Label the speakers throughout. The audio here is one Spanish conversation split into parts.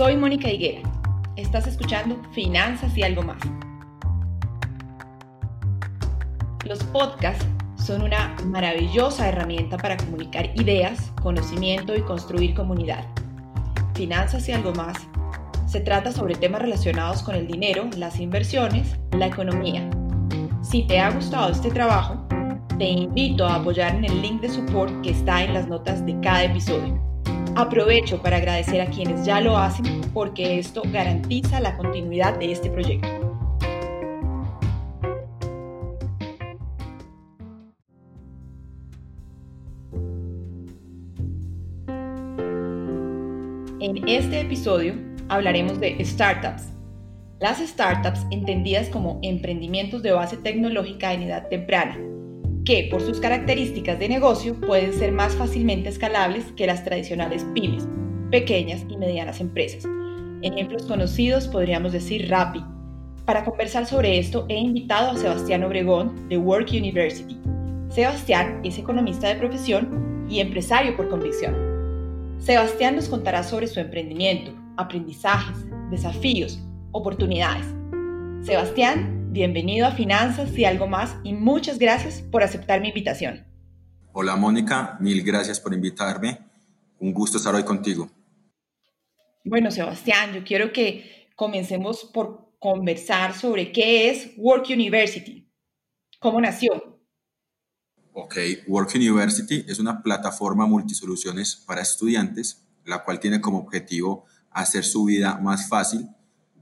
Speaker 1: Soy Mónica Higuera. Estás escuchando Finanzas y algo más. Los podcasts son una maravillosa herramienta para comunicar ideas, conocimiento y construir comunidad. Finanzas y algo más se trata sobre temas relacionados con el dinero, las inversiones, la economía. Si te ha gustado este trabajo, te invito a apoyar en el link de support que está en las notas de cada episodio. Aprovecho para agradecer a quienes ya lo hacen porque esto garantiza la continuidad de este proyecto. En este episodio hablaremos de startups. Las startups entendidas como emprendimientos de base tecnológica en edad temprana, que por sus características de negocio pueden ser más fácilmente escalables que las tradicionales pymes, pequeñas y medianas empresas. Ejemplos conocidos podríamos decir Rappi. Para conversar sobre esto he invitado a Sebastián Obregón de Work University. Sebastián es economista de profesión y empresario por convicción. Sebastián nos contará sobre su emprendimiento, aprendizajes, desafíos, oportunidades. Sebastián bienvenido a Finanzas y algo más y muchas gracias por aceptar mi invitación.
Speaker 2: Hola Mónica, mil gracias por invitarme. Un gusto estar hoy contigo.
Speaker 1: Bueno, Sebastián, yo quiero que comencemos por conversar sobre qué es Work University. ¿Cómo nació?
Speaker 2: Ok, Work University es una plataforma multisoluciones para estudiantes, la cual tiene como objetivo hacer su vida más fácil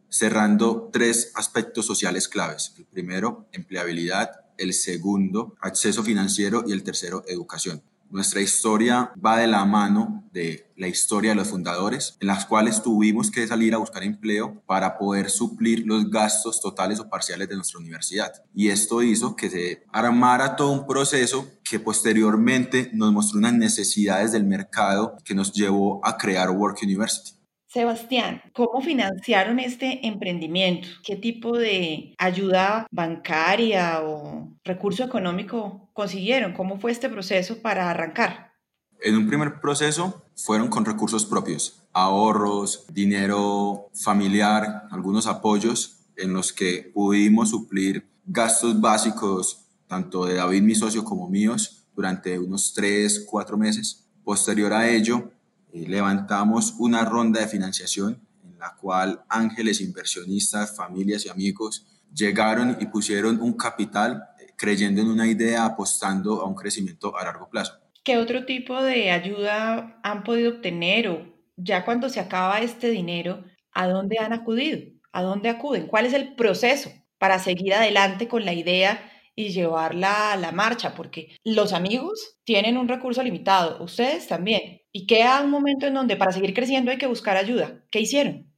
Speaker 2: cerrando tres aspectos sociales claves. El primero, empleabilidad, el segundo, acceso financiero y el tercero, educación. Nuestra historia va de la mano de la historia de los fundadores, en las cuales tuvimos que salir a buscar empleo para poder suplir los gastos totales o parciales de nuestra universidad. Y esto hizo que se armara todo un proceso que posteriormente nos mostró unas necesidades del mercado que nos llevó a crear Work University.
Speaker 1: Sebastián, ¿cómo financiaron este emprendimiento? ¿Qué tipo de ayuda bancaria o recurso económico consiguieron? ¿Cómo fue este proceso para arrancar?
Speaker 2: En un primer proceso fueron con recursos propios, ahorros, dinero familiar, algunos apoyos en los que pudimos suplir gastos básicos, tanto de David, mi socio, como míos, durante unos tres, cuatro meses. Posterior a ello, levantamos una ronda de financiación en la cual ángeles inversionistas, familias y amigos llegaron y pusieron un capital eh, creyendo en una idea, apostando a un crecimiento a largo plazo.
Speaker 1: ¿Qué otro tipo de ayuda han podido obtener o ya cuando se acaba este dinero, a dónde han acudido? ¿A dónde acuden? ¿Cuál es el proceso para seguir adelante con la idea y llevarla a la marcha? Porque los amigos tienen un recurso limitado, ustedes también. ¿Y queda un momento en donde para seguir creciendo hay que buscar ayuda? ¿Qué hicieron?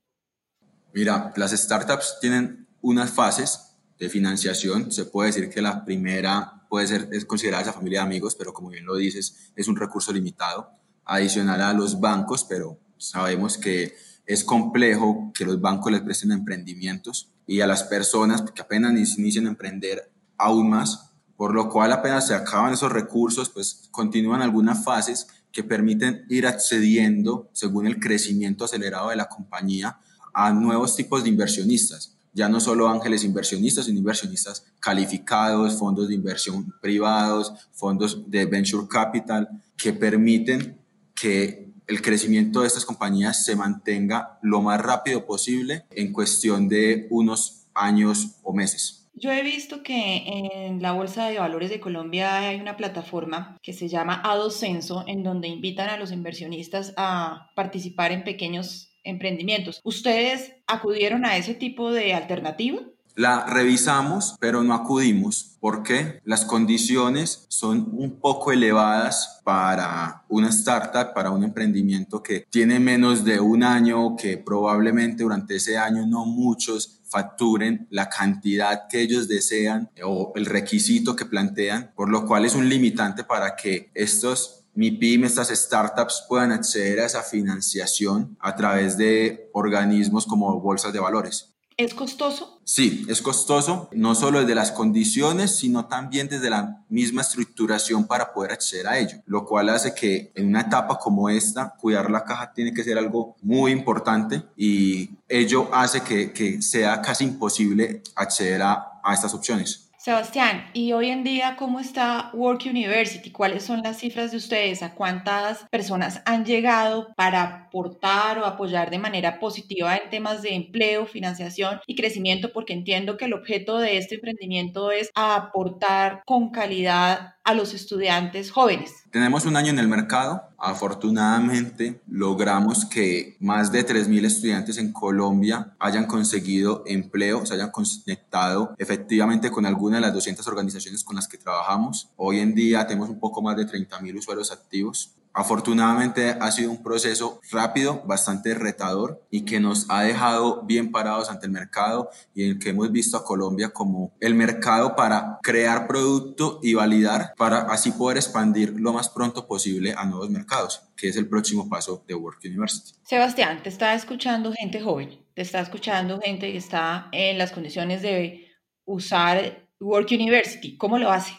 Speaker 2: Mira, las startups tienen unas fases de financiación. Se puede decir que la primera puede ser es considerada esa familia de amigos, pero como bien lo dices, es un recurso limitado, adicional a los bancos, pero sabemos que es complejo que los bancos les presten emprendimientos y a las personas que apenas inician a emprender aún más, por lo cual apenas se acaban esos recursos, pues continúan algunas fases que permiten ir accediendo, según el crecimiento acelerado de la compañía, a nuevos tipos de inversionistas. Ya no solo ángeles inversionistas, sino inversionistas calificados, fondos de inversión privados, fondos de venture capital, que permiten que el crecimiento de estas compañías se mantenga lo más rápido posible en cuestión de unos años o meses.
Speaker 1: Yo he visto que en la Bolsa de Valores de Colombia hay una plataforma que se llama Adocenso, en donde invitan a los inversionistas a participar en pequeños emprendimientos. ¿Ustedes acudieron a ese tipo de alternativa?
Speaker 2: La revisamos, pero no acudimos porque las condiciones son un poco elevadas para una startup, para un emprendimiento que tiene menos de un año, que probablemente durante ese año no muchos facturen la cantidad que ellos desean o el requisito que plantean, por lo cual es un limitante para que estos MIPIM, estas startups puedan acceder a esa financiación a través de organismos como bolsas de valores.
Speaker 1: ¿Es costoso?
Speaker 2: Sí, es costoso, no solo desde las condiciones, sino también desde la misma estructuración para poder acceder a ello, lo cual hace que en una etapa como esta, cuidar la caja tiene que ser algo muy importante y ello hace que, que sea casi imposible acceder a, a estas opciones.
Speaker 1: Sebastián, ¿y hoy en día cómo está Work University? ¿Cuáles son las cifras de ustedes? ¿A cuántas personas han llegado para aportar o apoyar de manera positiva en temas de empleo, financiación y crecimiento? Porque entiendo que el objeto de este emprendimiento es aportar con calidad a los estudiantes jóvenes.
Speaker 2: Tenemos un año en el mercado. Afortunadamente logramos que más de 3.000 estudiantes en Colombia hayan conseguido empleo, se hayan conectado efectivamente con alguna de las 200 organizaciones con las que trabajamos. Hoy en día tenemos un poco más de 30.000 usuarios activos. Afortunadamente ha sido un proceso rápido, bastante retador y que nos ha dejado bien parados ante el mercado y en el que hemos visto a Colombia como el mercado para crear producto y validar para así poder expandir lo más pronto posible a nuevos mercados, que es el próximo paso de Work University.
Speaker 1: Sebastián, te está escuchando gente joven, te está escuchando gente que está en las condiciones de usar Work University. ¿Cómo lo hace?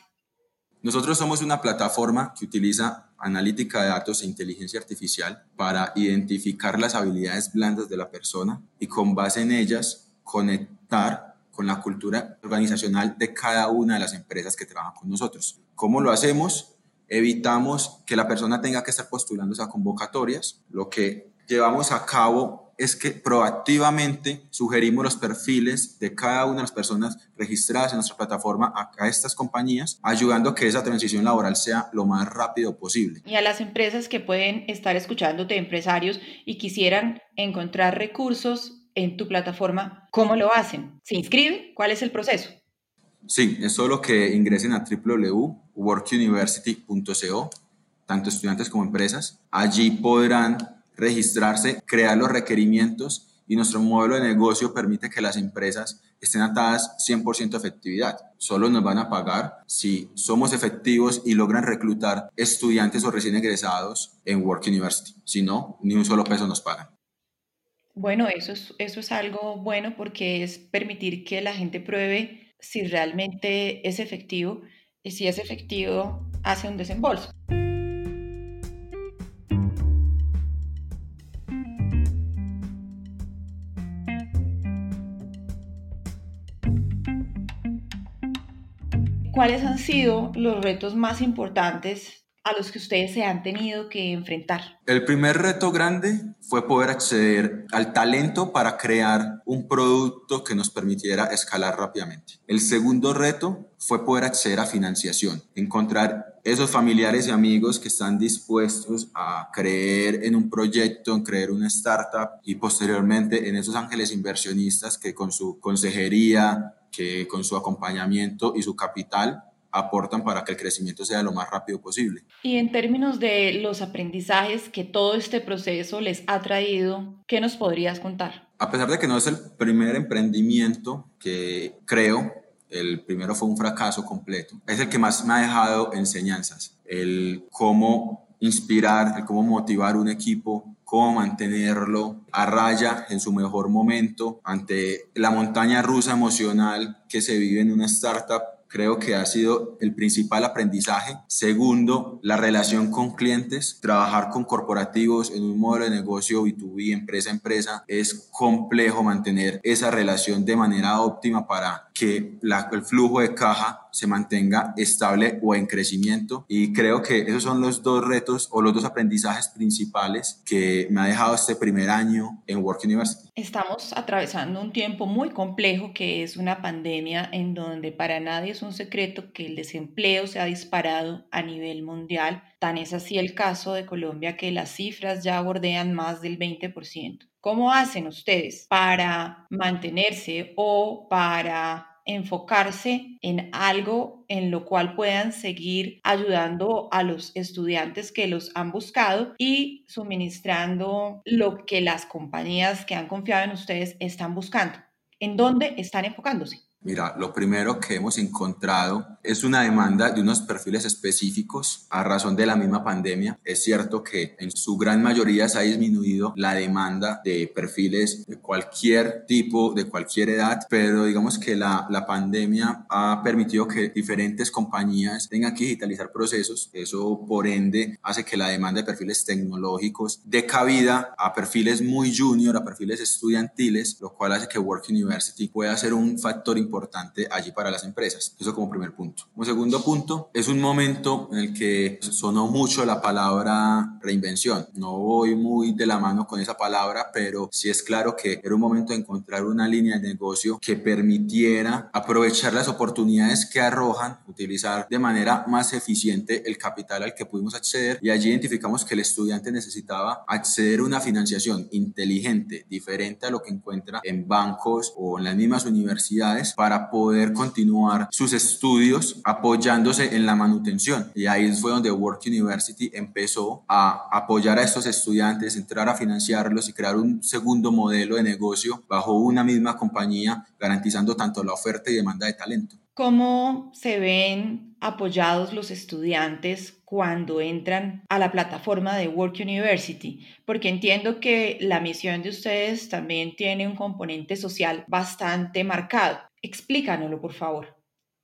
Speaker 2: Nosotros somos una plataforma que utiliza analítica de datos e inteligencia artificial para identificar las habilidades blandas de la persona y con base en ellas conectar con la cultura organizacional de cada una de las empresas que trabajan con nosotros. ¿Cómo lo hacemos? Evitamos que la persona tenga que estar postulándose a convocatorias. Lo que llevamos a cabo es que proactivamente sugerimos los perfiles de cada una de las personas registradas en nuestra plataforma a, estas compañías, ayudando a que esa transición laboral sea lo más rápido posible.
Speaker 1: Y a las empresas que pueden estar escuchándote, empresarios, y quisieran encontrar recursos en tu plataforma, ¿cómo lo hacen? ¿Se inscriben? ¿Cuál es el proceso?
Speaker 2: Sí, es solo que ingresen a www.workuniversity.co, tanto estudiantes como empresas. Allí podrán registrarse, crear los requerimientos y nuestro modelo de negocio permite que las empresas estén atadas 100% efectividad. Solo nos van a pagar si somos efectivos y logran reclutar estudiantes o recién egresados en Work University. Si no, ni un solo peso nos pagan.
Speaker 1: Bueno, eso es, eso es algo bueno porque es permitir que la gente pruebe si realmente es efectivo y si es efectivo hace un desembolso. ¿Cuáles han sido los retos más importantes a los que ustedes se han tenido que enfrentar?
Speaker 2: El primer reto grande fue poder acceder al talento para crear un producto que nos permitiera escalar rápidamente. El segundo reto fue poder acceder a financiación, encontrar esos familiares y amigos que están dispuestos a creer en un proyecto, en creer una startup y posteriormente en esos ángeles inversionistas que con su consejería, que con su acompañamiento y su capital aportan para que el crecimiento sea lo más rápido posible.
Speaker 1: Y en términos de los aprendizajes que todo este proceso les ha traído, ¿qué nos podrías contar?
Speaker 2: A pesar de que no es el primer emprendimiento que creo, el primero fue un fracaso completo, es el que más me ha dejado enseñanzas, el cómo inspirar, el cómo motivar un equipo cómo mantenerlo a raya en su mejor momento ante la montaña rusa emocional que se vive en una startup creo que ha sido el principal aprendizaje. Segundo, la relación con clientes, trabajar con corporativos en un modelo de negocio B2B, empresa a empresa, es complejo mantener esa relación de manera óptima para que el flujo de caja se mantenga estable o en crecimiento. Y creo que esos son los dos retos o los dos aprendizajes principales que me ha dejado este primer año en Work University.
Speaker 1: Estamos atravesando un tiempo muy complejo que es una pandemia en donde para nadie es un secreto que el desempleo se ha disparado a nivel mundial. Tan es así el caso de Colombia que las cifras ya bordean más del 20%. ¿Cómo hacen ustedes para mantenerse o para enfocarse en algo en lo cual puedan seguir ayudando a los estudiantes que los han buscado y suministrando lo que las compañías que han confiado en ustedes están buscando. ¿En dónde están enfocándose?
Speaker 2: Mira, lo primero que hemos encontrado es una demanda de unos perfiles específicos a razón de la misma pandemia. Es cierto que en su gran mayoría se ha disminuido la demanda de perfiles de cualquier tipo, de cualquier edad, pero digamos que la, la pandemia ha permitido que diferentes compañías tengan que digitalizar procesos. Eso, por ende, hace que la demanda de perfiles tecnológicos dé cabida a perfiles muy junior, a perfiles estudiantiles, lo cual hace que Work University pueda ser un factor importante importante allí para las empresas. Eso como primer punto. Como segundo punto, es un momento en el que sonó mucho la palabra reinvención. No voy muy de la mano con esa palabra, pero sí es claro que era un momento de encontrar una línea de negocio que permitiera aprovechar las oportunidades que arrojan, utilizar de manera más eficiente el capital al que pudimos acceder y allí identificamos que el estudiante necesitaba acceder a una financiación inteligente, diferente a lo que encuentra en bancos o en las mismas universidades para poder continuar sus estudios apoyándose en la manutención. Y ahí fue donde Work University empezó a apoyar a estos estudiantes, entrar a financiarlos y crear un segundo modelo de negocio bajo una misma compañía, garantizando tanto la oferta y demanda de talento.
Speaker 1: ¿Cómo se ven apoyados los estudiantes cuando entran a la plataforma de Work University? Porque entiendo que la misión de ustedes también tiene un componente social bastante marcado. Explícanoslo, por favor.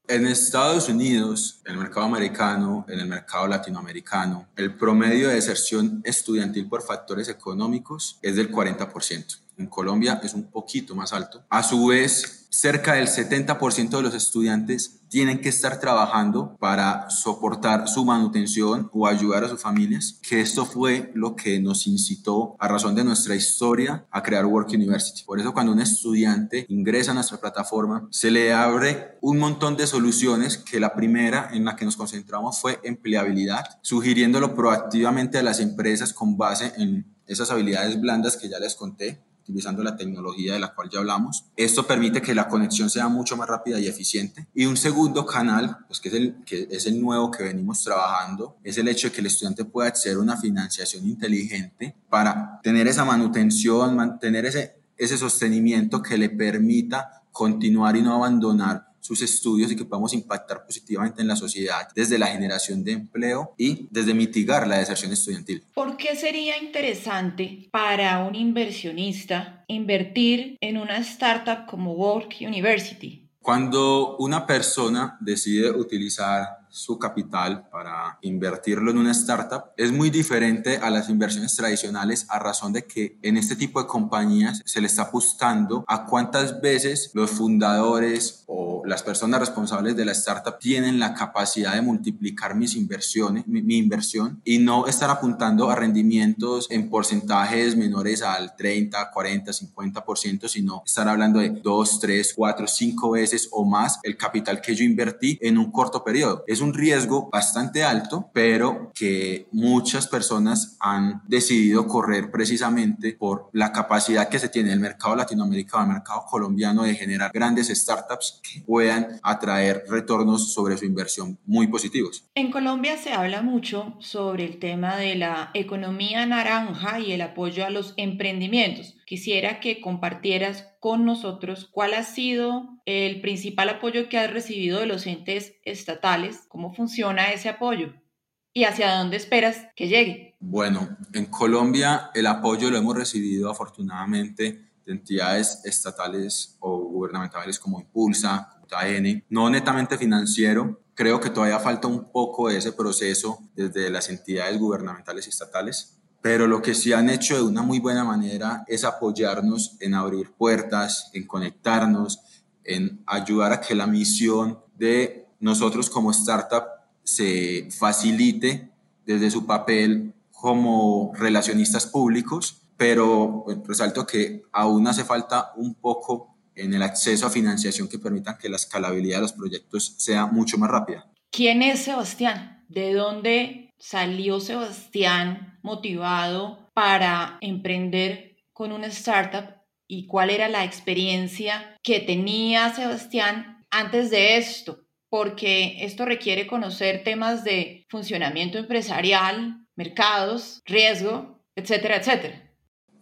Speaker 2: En Estados Unidos, en el mercado americano, en el mercado latinoamericano, el promedio de deserción estudiantil por factores económicos es del 40%. En Colombia es un poquito más alto. A su vez, cerca del 70% de los estudiantes tienen que estar trabajando para soportar su manutención o ayudar a sus familias, que esto fue lo que nos incitó a razón de nuestra historia a crear Work University. Por eso cuando un estudiante ingresa a nuestra plataforma, se le abre un montón de soluciones que la primera en la que nos concentramos fue empleabilidad, sugiriéndolo proactivamente a las empresas con base en esas habilidades blandas que ya les conté, utilizando la tecnología de la cual ya hablamos. Esto permite que la conexión sea mucho más rápida y eficiente. Y un segundo canal, pues que es el, que es el nuevo que venimos trabajando, es el hecho de que el estudiante pueda acceder a una financiación inteligente para tener esa manutención, mantener ese, ese sostenimiento que le permita continuar y no abandonar sus estudios y que podamos impactar positivamente en la sociedad desde la generación de empleo y desde mitigar la deserción estudiantil.
Speaker 1: ¿Por qué sería interesante para un inversionista invertir en una startup como Work University?
Speaker 2: Cuando una persona decide utilizar su capital para invertirlo en una startup es muy diferente a las inversiones tradicionales a razón de que en este tipo de compañías se le está apostando a cuántas veces los fundadores o las personas responsables de la startup tienen la capacidad de multiplicar mis inversiones, mi, inversión y no estar apuntando a rendimientos en porcentajes menores al 30, 40, 50%, sino estar hablando de 2, 3, 4, 5 veces o más el capital que yo invertí en un corto periodo. Un riesgo bastante alto, pero que muchas personas han decidido correr precisamente por la capacidad que se tiene el mercado latinoamericano, el mercado colombiano de generar grandes startups que puedan atraer retornos sobre su inversión muy positivos.
Speaker 1: En Colombia se habla mucho sobre el tema de la economía naranja y el apoyo a los emprendimientos. Quisiera que compartieras con nosotros cuál ha sido el principal apoyo que has recibido de los entes estatales, cómo funciona ese apoyo y hacia dónde esperas que llegue.
Speaker 2: Bueno, en Colombia el apoyo lo hemos recibido afortunadamente de entidades estatales o gubernamentales como Impulsa, AN, no netamente financiero. Creo que todavía falta un poco de ese proceso desde las entidades gubernamentales y estatales, pero lo que sí han hecho de una muy buena manera es apoyarnos en abrir puertas, en conectarnos, en ayudar a que la misión de nosotros como startup se facilite desde su papel como relacionistas públicos, pero resalto que aún hace falta un poco en el acceso a financiación que permita que la escalabilidad de los proyectos sea mucho más rápida.
Speaker 1: ¿Quién es Sebastián? ¿De dónde salió Sebastián motivado para emprender con una startup y cuál era la experiencia que tenía Sebastián antes de esto? Porque esto requiere conocer temas de funcionamiento empresarial, mercados, riesgo, etcétera, etcétera.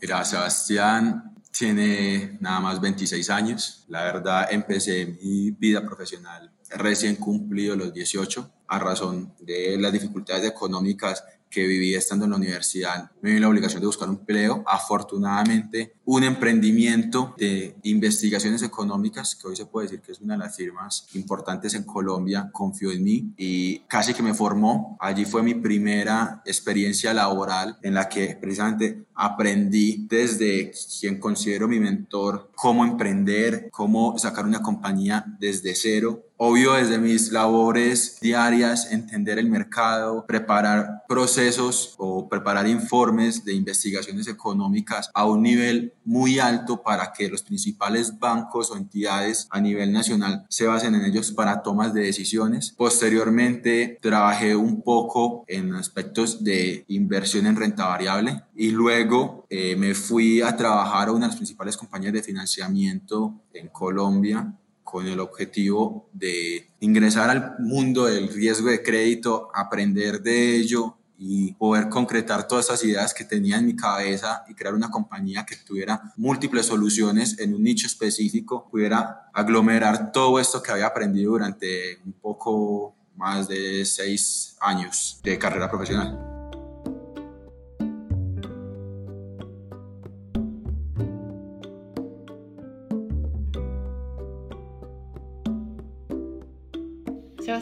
Speaker 2: Mira, Sebastián Tiene nada más 26 años. La verdad, empecé mi vida profesional recién cumplido los 18 a razón de las dificultades económicas que vivía estando en la universidad, me vi la obligación de buscar un empleo. Afortunadamente, un emprendimiento de investigaciones económicas, que hoy se puede decir que es una de las firmas importantes en Colombia, confió en mí y casi que me formó. Allí fue mi primera experiencia laboral en la que precisamente aprendí desde quien considero mi mentor cómo emprender, cómo sacar una compañía desde cero obvio desde mis labores diarias, entender el mercado, preparar procesos o preparar informes de investigaciones económicas a un nivel muy alto para que los principales bancos o entidades a nivel nacional se basen en ellos para tomas de decisiones. Posteriormente trabajé un poco en aspectos de inversión en renta variable y luego eh, me fui a trabajar a una de las principales compañías de financiamiento en Colombia con el objetivo de ingresar al mundo del riesgo de crédito, aprender de ello y poder concretar todas esas ideas que tenía en mi cabeza y crear una compañía que tuviera múltiples soluciones en un nicho específico, pudiera aglomerar todo esto que había aprendido durante un poco más de seis años de carrera profesional.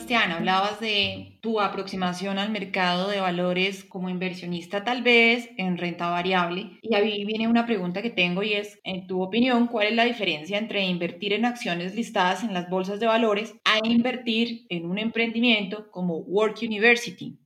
Speaker 1: Sebastián, hablabas de tu aproximación al mercado de valores como inversionista tal vez en renta variable. Y ahí viene una pregunta que tengo y es, en tu opinión, ¿cuál es la diferencia entre invertir en acciones listadas en las bolsas de valores a invertir en un emprendimiento como Work University?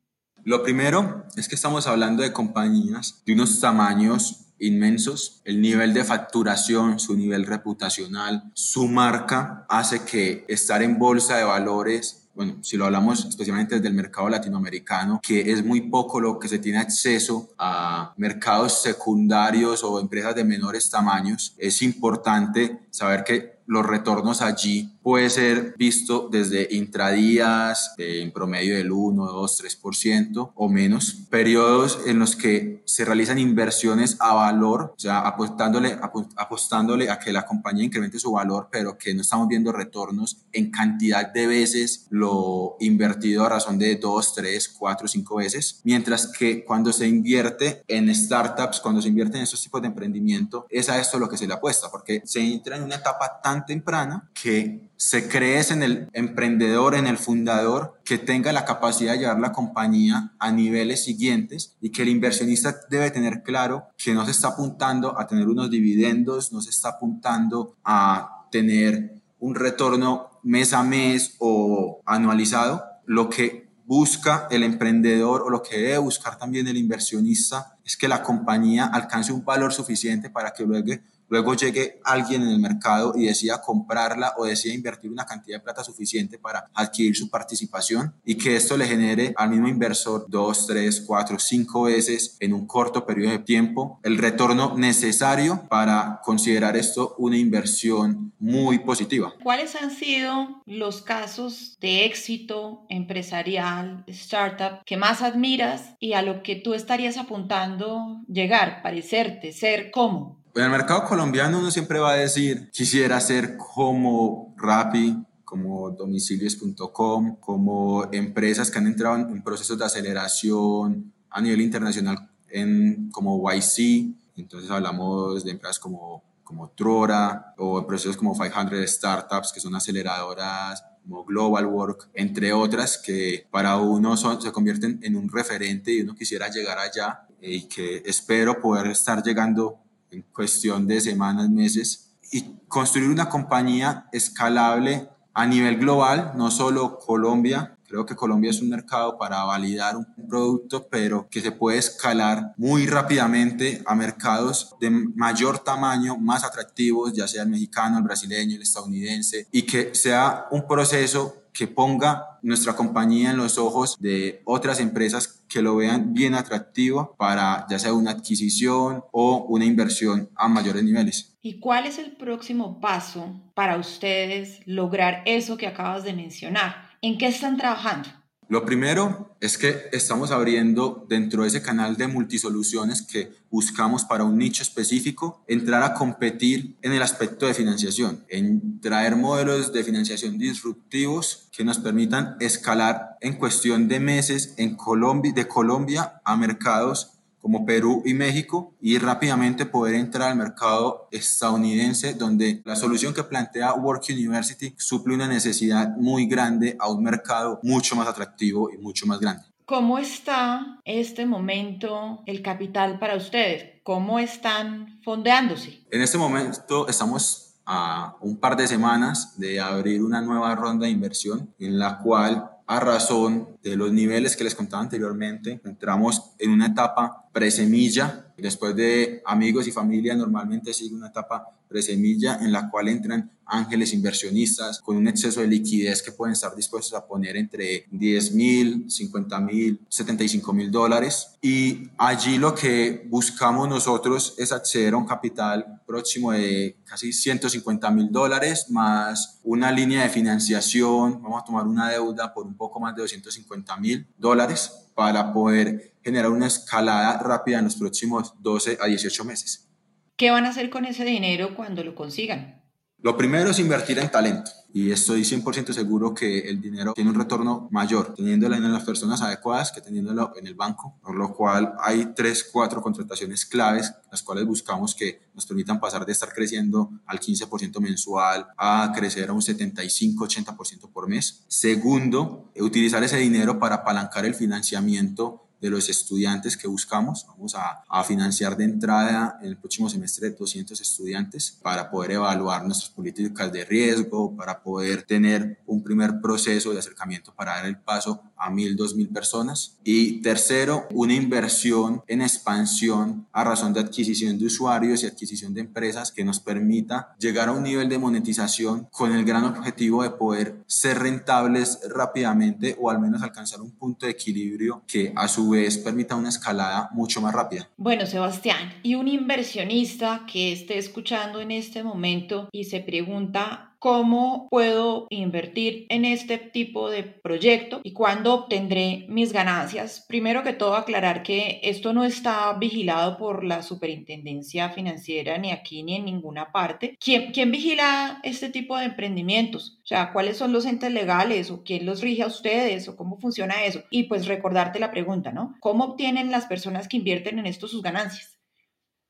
Speaker 2: Lo primero es que estamos hablando de compañías de unos tamaños inmensos. El nivel de facturación, su nivel reputacional, su marca hace que estar en bolsa de valores bueno, si lo hablamos especialmente desde el mercado latinoamericano, que es muy poco lo que se tiene acceso a mercados secundarios o empresas de menores tamaños, es importante saber que los retornos allí puede ser visto desde intradías en promedio del 1, 2, 3% o menos, periodos en los que se realizan inversiones a valor, o sea, apostándole, apostándole a que la compañía incremente su valor, pero que no estamos viendo retornos en cantidad de veces lo invertido a razón de 2, 3, 4, 5 veces, mientras que cuando se invierte en startups, cuando se invierte en estos tipos de emprendimiento, es a esto lo que se le apuesta, porque se entra en una etapa tan temprana que se crees en el emprendedor, en el fundador, que tenga la capacidad de llevar la compañía a niveles siguientes y que el inversionista debe tener claro que no se está apuntando a tener unos dividendos, no se está apuntando a tener un retorno mes a mes o anualizado. Lo que busca el emprendedor o lo que debe buscar también el inversionista es que la compañía alcance un valor suficiente para que luego luego llegue alguien en el mercado y decida comprarla o decida invertir una cantidad de plata suficiente para adquirir su participación y que esto le genere al mismo inversor dos, tres, cuatro, cinco veces en un corto periodo de tiempo el retorno necesario para considerar esto una inversión muy positiva.
Speaker 1: ¿Cuáles han sido los casos de éxito empresarial, startup, que más admiras y a lo que tú estarías apuntando llegar, parecerte, ser, cómo?
Speaker 2: En el mercado colombiano uno siempre va a decir, quisiera ser como Rappi, como domicilios.com, como empresas que han entrado en procesos de aceleración a nivel internacional en, como YC, entonces hablamos de empresas como, como Trora o procesos como 500 Startups, que son aceleradoras como Global Work, entre otras, que para uno se convierten en un referente y uno quisiera llegar allá y que espero poder estar llegando en cuestión de semanas, meses, y construir una compañía escalable a nivel global, no solo Colombia. Creo que Colombia es un mercado para validar un producto, pero que se puede escalar muy rápidamente a mercados de mayor tamaño, más atractivos, ya sea el mexicano, el brasileño, el estadounidense, y que sea un proceso que ponga nuestra compañía en los ojos de otras empresas que lo vean bien atractivo para ya sea una adquisición o una inversión a mayores niveles.
Speaker 1: ¿Y cuál es el próximo paso para ustedes lograr eso que acabas de mencionar? ¿En qué están trabajando?
Speaker 2: Lo primero es que estamos abriendo dentro de ese canal de multisoluciones que buscamos para un nicho específico, entrar a competir en el aspecto de financiación, en traer modelos de financiación disruptivos que nos permitan escalar en cuestión de meses en de Colombia a mercados como Perú y México y rápidamente poder entrar al mercado estadounidense donde la solución que plantea Work University suple una necesidad muy grande a un mercado mucho más atractivo y mucho más grande.
Speaker 1: ¿Cómo está este momento el capital para ustedes? ¿Cómo están fondeándose?
Speaker 2: En este momento estamos a un par de semanas de abrir una nueva ronda de inversión en la cual a razón de los niveles que les contaba anteriormente, entramos en una etapa presemilla. Después de amigos y familia, normalmente sigue una etapa presemilla en la cual entran ángeles inversionistas con un exceso de liquidez que pueden estar dispuestos a poner entre 10 mil, 50 mil, 75 mil dólares. Y allí lo que buscamos nosotros es acceder a un capital próximo de casi 150 mil dólares más una línea de financiación. Vamos a tomar una deuda por un poco más de 250 mil dólares para poder generar una escalada rápida en los próximos 12 a 18 meses.
Speaker 1: ¿Qué van a hacer con ese dinero cuando lo consigan?
Speaker 2: Lo primero es invertir en talento y estoy 100% seguro que el dinero tiene un retorno mayor teniéndolo en las personas adecuadas que teniéndolo en el banco, por lo cual hay tres, cuatro contrataciones claves, las cuales buscamos que nos permitan pasar de estar creciendo al 15% mensual a crecer a un 75-80% por mes. Segundo, utilizar ese dinero para apalancar el financiamiento de los estudiantes que buscamos. Vamos a, financiar de entrada en el próximo semestre 200 estudiantes para poder evaluar nuestras políticas de riesgo, para poder tener un primer proceso de acercamiento para dar el paso a 1.000, 2.000 personas. Y tercero, una inversión en expansión a razón de adquisición de usuarios y adquisición de empresas que nos permita llegar a un nivel de monetización con el gran objetivo de poder ser rentables rápidamente o al menos alcanzar un punto de equilibrio que a su vez permita una escalada mucho más rápida.
Speaker 1: Bueno, Sebastián, y un inversionista que esté escuchando en este momento y se pregunta cómo puedo invertir en este tipo de proyecto y cuándo obtendré mis ganancias. Primero que todo, aclarar que esto no está vigilado por la Superintendencia Financiera ni aquí ni en ninguna parte. ¿Quién, quién vigila este tipo de emprendimientos? O sea, ¿cuáles son los entes legales o quién los rige a ustedes o cómo funciona eso? Y pues recordarte la pregunta, ¿no? ¿Cómo obtienen las personas que invierten en esto sus ganancias?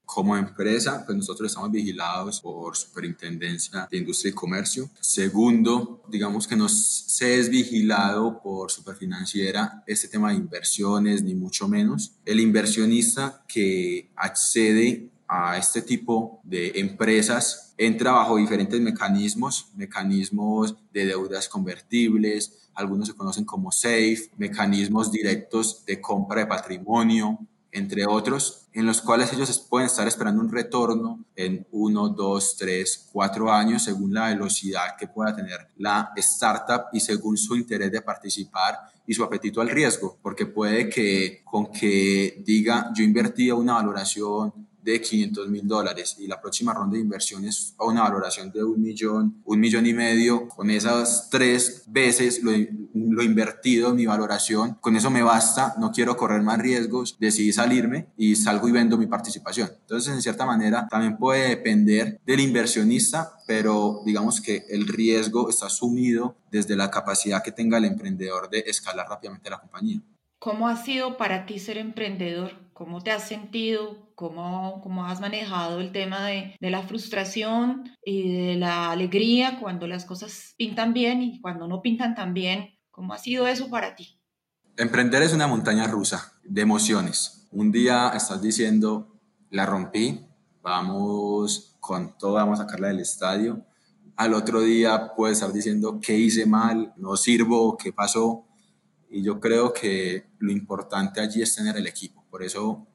Speaker 2: Como empresa, pues nosotros estamos vigilados por Superintendencia de Industria y Comercio. Segundo, digamos que no se es vigilado por Superfinanciera este tema de inversiones, ni mucho menos. El inversionista que accede a este tipo de empresas entra bajo diferentes mecanismos, mecanismos de deudas convertibles, algunos se conocen como SAFE, mecanismos directos de compra de patrimonio, entre otros, en los cuales ellos pueden estar esperando un retorno en uno, dos, tres, cuatro años según la velocidad que pueda tener la startup y según su interés de participar y su apetito al riesgo, porque puede que con que diga yo invertí una valoración de 500 mil dólares y la próxima ronda de inversiones a una valoración de un millón, un millón y medio, con esas tres veces lo, lo invertido mi valoración, con eso me basta, no quiero correr más riesgos, decidí salirme y salgo y vendo mi participación. Entonces, en cierta manera, también puede depender del inversionista, pero digamos que el riesgo está asumido desde la capacidad que tenga el emprendedor de escalar rápidamente la compañía.
Speaker 1: ¿Cómo ha sido para ti ser emprendedor? ¿Cómo te has sentido? ¿Cómo, cómo has manejado el tema de, de, la frustración y de la alegría cuando las cosas pintan bien y cuando no pintan tan bien? ¿Cómo ha sido eso para ti?
Speaker 2: Emprender es una montaña rusa de emociones. Un día estás diciendo, la rompí, vamos con todo, vamos a sacarla del estadio. Al otro día puedes estar diciendo, ¿qué hice mal? ¿No sirvo? ¿Qué pasó? Y yo creo que lo importante allí es tener el equipo. Por eso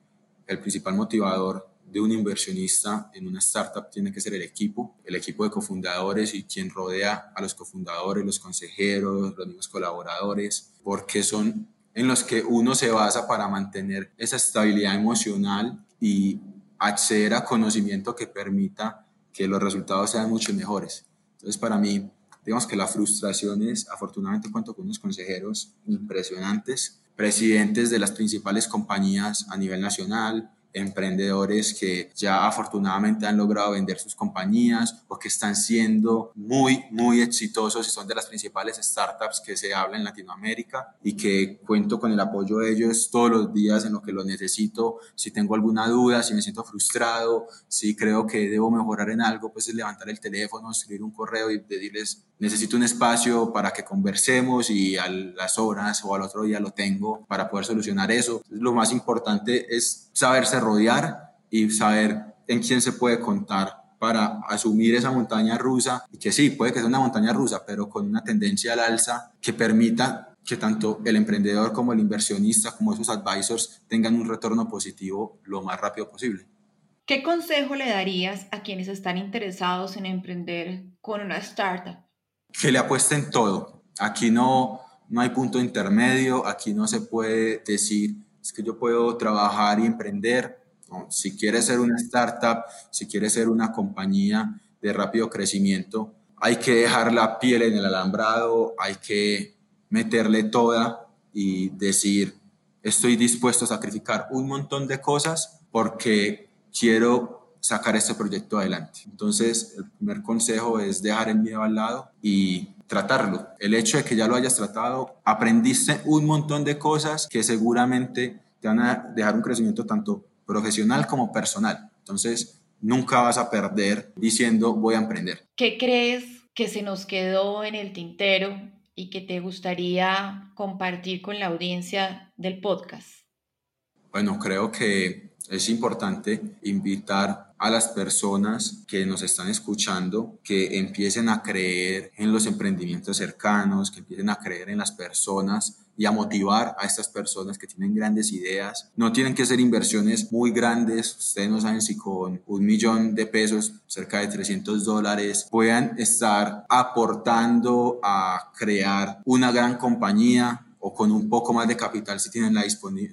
Speaker 2: el principal motivador de un inversionista en una startup tiene que ser el equipo, el equipo de cofundadores y quien rodea a los cofundadores, los consejeros, los mismos colaboradores, porque son en los que uno se basa para mantener esa estabilidad emocional y acceder a conocimiento que permita que los resultados sean mucho mejores. Entonces, para mí, digamos que la frustración es, afortunadamente cuento con unos consejeros impresionantes, presidentes de las principales compañías a nivel nacional, emprendedores que ya afortunadamente han logrado vender sus compañías o que están siendo muy, muy exitosos y son de las principales startups que se habla en Latinoamérica y que cuento con el apoyo de ellos todos los días en lo que lo necesito. Si tengo alguna duda, si me siento frustrado, si creo que debo mejorar en algo, pues es levantar el teléfono, escribir un correo y decirles, necesito un espacio para que conversemos y a las horas o al otro día lo tengo para poder solucionar eso. lo más importante es saberse rodear y saber en quién se puede contar para asumir esa montaña rusa y que sí, puede que sea una montaña rusa, pero con una tendencia al alza que permita que tanto el emprendedor como el inversionista, como esos advisors, tengan un retorno positivo lo más rápido posible.
Speaker 1: ¿Qué consejo le darías a quienes están interesados en emprender con una startup?
Speaker 2: Que le apuesten todo. Aquí no, no hay punto intermedio, aquí no se puede decir es que yo puedo trabajar y emprender. si quieres ser una startup, si quieres ser una compañía de rápido crecimiento, hay que dejar la piel en el alambrado, hay que meterle toda y decir, estoy dispuesto a sacrificar un montón de cosas porque quiero sacar este proyecto adelante. Entonces, el primer consejo es dejar el miedo al lado y tratarlo. El hecho de que ya lo hayas tratado, aprendiste un montón de cosas que seguramente te van a dejar un crecimiento tanto profesional como personal. Entonces, nunca vas a perder diciendo voy a emprender.
Speaker 1: ¿Qué crees que se nos quedó en el tintero y que te gustaría compartir con la audiencia del podcast?
Speaker 2: Bueno, creo que es importante invitar a las personas que nos están escuchando que empiecen a creer en los emprendimientos cercanos, que empiecen a creer en las personas y a motivar a estas personas que tienen grandes ideas. No tienen que ser inversiones muy grandes. Ustedes no saben si con un millón de pesos, cerca de 300 dólares, puedan estar aportando a crear una gran compañía, o con un poco más de capital si tienen la,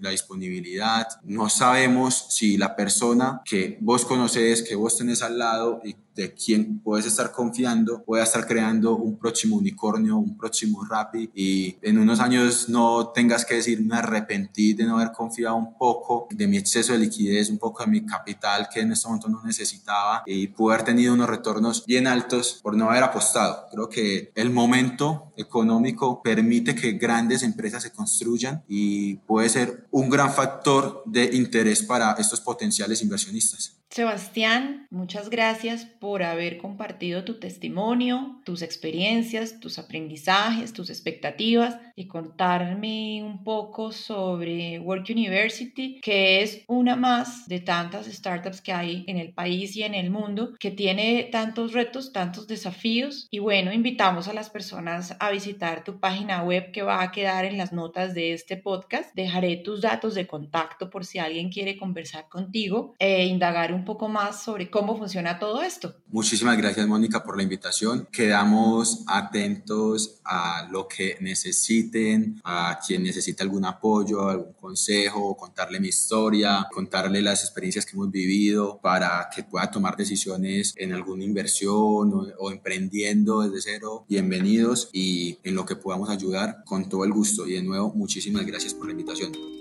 Speaker 2: disponibilidad. No sabemos si la persona que vos conoces, que vos tenés al lado y de quien puedes estar confiando, pueda estar creando un próximo unicornio, un próximo Rappi y en unos años no tengas que decir me arrepentí de no haber confiado un poco de mi exceso de liquidez, un poco de mi capital que en este momento no necesitaba y pude haber tenido unos retornos bien altos por no haber apostado. Creo que el momento económico permite que grandes empresas se construyan y puede ser un gran factor de interés para estos potenciales inversionistas.
Speaker 1: Sebastián, muchas gracias por haber compartido tu testimonio, tus experiencias, tus aprendizajes, tus expectativas y contarme un poco sobre Work University, que es una más de tantas startups que hay en el país y en el mundo, que tiene tantos retos, tantos desafíos. Y bueno, invitamos a las personas a visitar tu página web que va a quedar en las notas de este podcast. Dejaré tus datos de contacto por si alguien quiere conversar contigo e indagar un poco más sobre cómo funciona todo esto.
Speaker 2: Muchísimas gracias, Mónica, por la invitación. Quedamos atentos a lo que a quien necesita algún apoyo, algún consejo, contarle mi historia, contarle las experiencias que hemos vivido para que pueda tomar decisiones en alguna inversión o, o emprendiendo desde cero. Bienvenidos y en lo que podamos ayudar con todo el gusto. Y de nuevo, muchísimas gracias por la invitación.